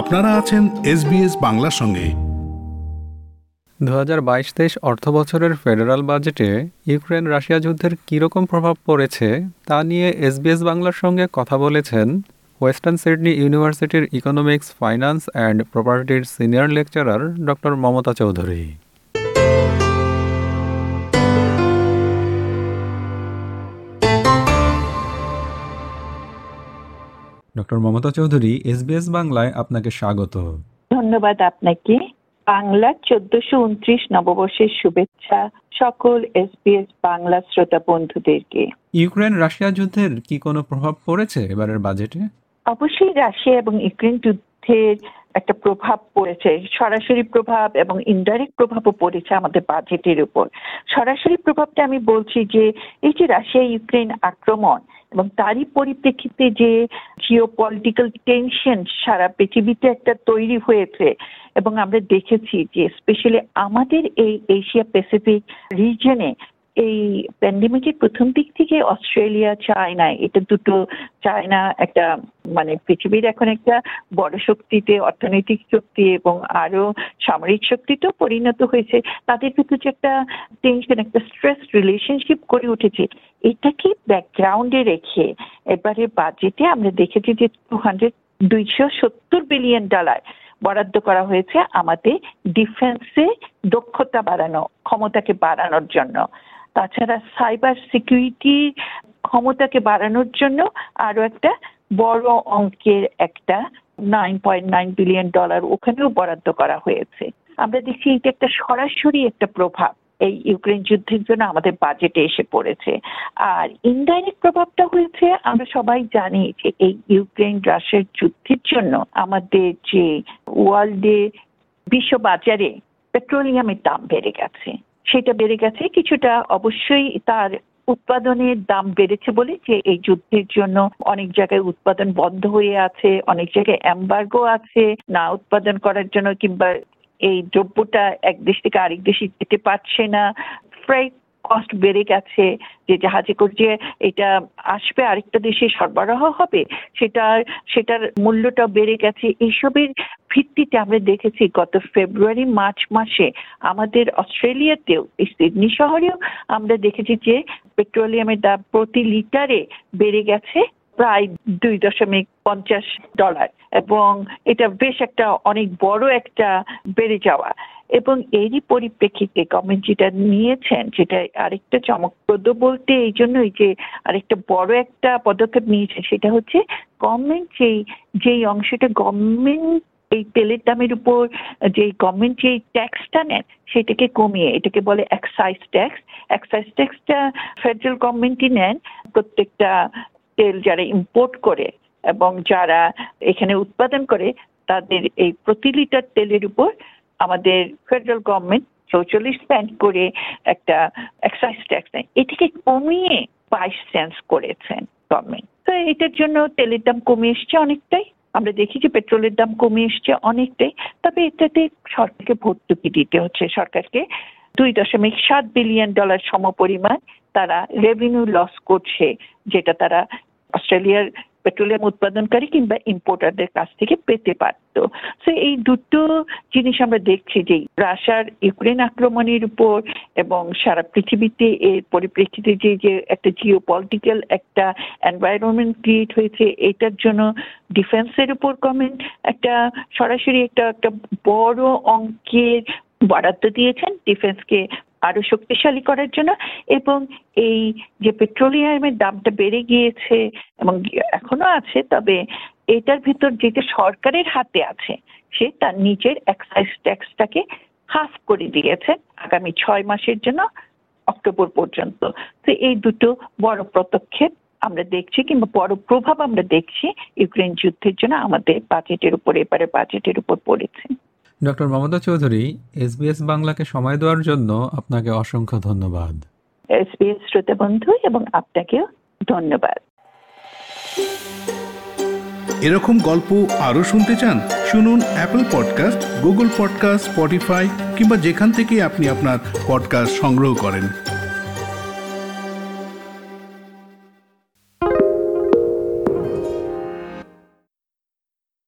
আপনারা আছেন এসবিএস বাংলার সঙ্গে। দু হাজার বাইশ তেইশ অর্থ বছরের ফেডারাল বাজেটে ইউক্রেন রাশিয়া যুদ্ধের কীরকম প্রভাব পড়েছে তা নিয়ে এসবিএস বাংলার সঙ্গে কথা বলেছেন ওয়েস্টার্ন সিডনি ইউনিভার্সিটির ইকোনমিক্স, ফাইন্যান্স অ্যান্ড প্রপার্টির senior lecturer doctor Mamata Chowdhury. Doctor Mamata Chowdhury SBS বাংলায় আপনাকে স্বাগত। ধন্যবাদ আপনাকে। বাংলা চোদ্দশো উনত্রিশ নববর্ষের শুভেচ্ছা সকল এসবিএস বাংলা শ্রোতা বন্ধুদেরকে। ইউক্রেন রাশিয়া যুদ্ধের কি কোনো প্রভাব পড়েছে এবারের বাজেটে? অবশ্যই রাশিয়া এবং ইউক্রেন যুদ্ধের একটা প্রভাব পড়েছে। সরাসরি প্রভাব এবং ইনডাইরেক্ট প্রভাবও পড়েছে আমাদের বাজেটের উপর। সরাসরি প্রভাবটা আমি বলছি যে এই যে রাশিয়া ইউক্রেন আক্রমণ এবং তারই পরিপ্রেক্ষিতে যে জিও পলিটিক্যাল টেনশন সারা পৃথিবীতে একটা তৈরি হয়েছে এবং আমরা দেখেছি যে স্পেশালি আমাদের এই এশিয়া প্যাসিফিক রিজনে এই প্যান্ডেমিকের প্রথম দিক থেকে অস্ট্রেলিয়া চায়না এটা দুটো চায়না একটা মানে পৃথিবীর এখন একটা বড় শক্তিতে, অর্থনৈতিক শক্তি এবং আরও সামরিক শক্তিতেও পরিণত হয়েছে। তাদের ভিতর যে একটা টেনশন একটা স্ট্রেস রিলেশনশিপ করে উঠেছে, এটাকে ব্যাকগ্রাউন্ডে রেখে এবারে বাজেটে আমরা দেখেছি যে টু হান্ড্রেড দুইশো সত্তর বিলিয়ন ডলার বরাদ্দ করা হয়েছে আমাদের ডিফেন্সে দক্ষতা বাড়ানো, ক্ষমতাকে বাড়ানোর জন্য। তাছাড়া সাইবার সিকিউরিটি ক্ষমতাকে বাড়ানোর জন্য আরও একটা বড় অঙ্কের একটা nine point nine billion dollar ওখানেও বরাদ্দ করা হয়েছে। আমরা দেখছি এটা একটা সরাসরি একটা প্রভাব এই ইউক্রেন যুদ্ধের জন্য আমাদের বাজেটে এসে পড়েছে। আর ইনডাইরেক্ট প্রভাবটা হয়েছে, আমরা সবাই জানি যে এই ইউক্রেন রাশিয়ার যুদ্ধের জন্য আমাদের যে ওয়ার্ল্ডে বিশ্ব বাজারে পেট্রোলিয়ামের দাম বেড়ে গেছে। সেটা বেড়ে গেছে। কিছুটা অবশ্যই তার উৎপাদনের দাম বেড়েছে বলে যে এই যুদ্ধের জন্য অনেক জায়গায় উৎপাদন বন্ধ হয়ে আছে, অনেক জায়গায় এম্বার্গো আছে, না উৎপাদন করার জন্য কিংবা এই দ্রব্যটা এক দেশ থেকে আরেক দেশে যেতে পারছে না। ফ্রাইট কস্ট বেড়ে গেছে, যে জাহাজে করে যে এটা আসবে আরেকটা দেশে সরবরাহ হবে, সেটার সেটার মূল্যটা বেড়ে গেছে। এইসবের ভিত্তিতে আমরা দেখেছি গত ফেব্রুয়ারি, মার্চ মাসে আমাদের অস্ট্রেলিয়াতেও সিডনি শহরেও আমরা দেখেছি যে পেট্রোলিয়ামের দাম প্রতি লিটারে বেড়ে গেছে প্রায় দুই দশমিক পঞ্চাশ ডলার এবং এটা বেশ একটা অনেক বড় একটা বেড়ে যাওয়া। এবং এরই পরিপ্রেক্ষিতে গভর্নমেন্ট যেটা নিয়েছেন, যেটা আরেকটা চমকপ্রদ বলতে এই জন্যই যে আরেকটা বড় একটা পদক্ষেপ নিয়েছে সেটা হচ্ছে গভর্নমেন্ট যেই যেই অংশটা গভর্নমেন্ট এই তেলের দামের উপর, যে গভর্নমেন্ট যে ট্যাক্সটা নেন, সেটাকে কমিয়ে, এটাকে বলে এক্সাইজ ট্যাক্স এক্সাইজ ট্যাক্সটা ফেডারেল গভর্নমেন্টই নেন। প্রত্যেকটা তেল যারা ইম্পোর্ট করে এবং যারা এখানে উৎপাদন করে, তাদের এই প্রতি লিটার তেলের উপর আমাদের ফেডারেল গভর্নমেন্ট চৌচল্লিশ সেন্ট করে একটা এক্সাইজ ট্যাক্স নেয়। এটিকে কমিয়ে বাইশ সেন্স করেছেন গভর্নমেন্ট তো এটার জন্য তেলের দাম কমে এসছে অনেকটাই। আমরা দেখি যে পেট্রোলের দাম কমে এসছে অনেকটাই, তবে এটাতে সরকারকে ভর্তুকি দিতে হচ্ছে। সরকারকে দুই দশমিক সাত বিলিয়ন ডলার সমপরিমাণ তারা রেভিনিউ লস করছে, যেটা তারা অস্ট্রেলিয়ার পেট্রোলিয়াম উৎপাদনকারী কিংবা ইম্পোর্টারদের কাছ থেকে পেতে পারত। সো এই দুটো জিনিস আমরা দেখছি যে রাশিয়ার ইউক্রেন আক্রমণের উপর এবং সারা পৃথিবীতে এর পরিপ্রেক্ষিতে যে যে একটা জিও পলিটিক্যাল একটা এনভায়রনমেন্ট ক্রিয়েট হয়েছে, এটার জন্য ডিফেন্সের উপর কমেন্ট একটা সরাসরি একটা একটা বড় অঙ্কের বরাদ্দ দিয়েছেন। ডিফেন্সকে আরও শক্তিশালী করার জন্য এবং এই যে পেট্রোলিয়ামের দামটা বেড়ে গিয়েছে এবং এখনও আছে, তবে এটার ভিতর যেটা সরকারের হাতে আছে, সে তার নিজের এক্সাইজ ট্যাক্সটাকে হাফ করে দিয়েছে আগামী ছয় মাসের জন্য, অক্টোবর পর্যন্ত। তো এই দুটো বড় পদক্ষেপ আমরা দেখছি কিংবা বড় প্রভাব আমরা দেখছি ইউক্রেন যুদ্ধের জন্য আমাদের বাজেটের উপর এবারে বাজেটের উপর পড়েছে। ডক্টর মমতা চৌধুরী এসবিএস বাংলাকে সময় দেওয়ার জন্য আপনাকে অসংখ্য ধন্যবাদ। এসবিএস শ্রোতা বন্ধু এবং আপনাকেও ধন্যবাদ। এরকম গল্প আরও শুনতে চান শুনুন Apple podcast Google podcast Spotify কিংবা যেখান থেকে আপনি আপনার পডকাস্ট সংগ্রহ করেন।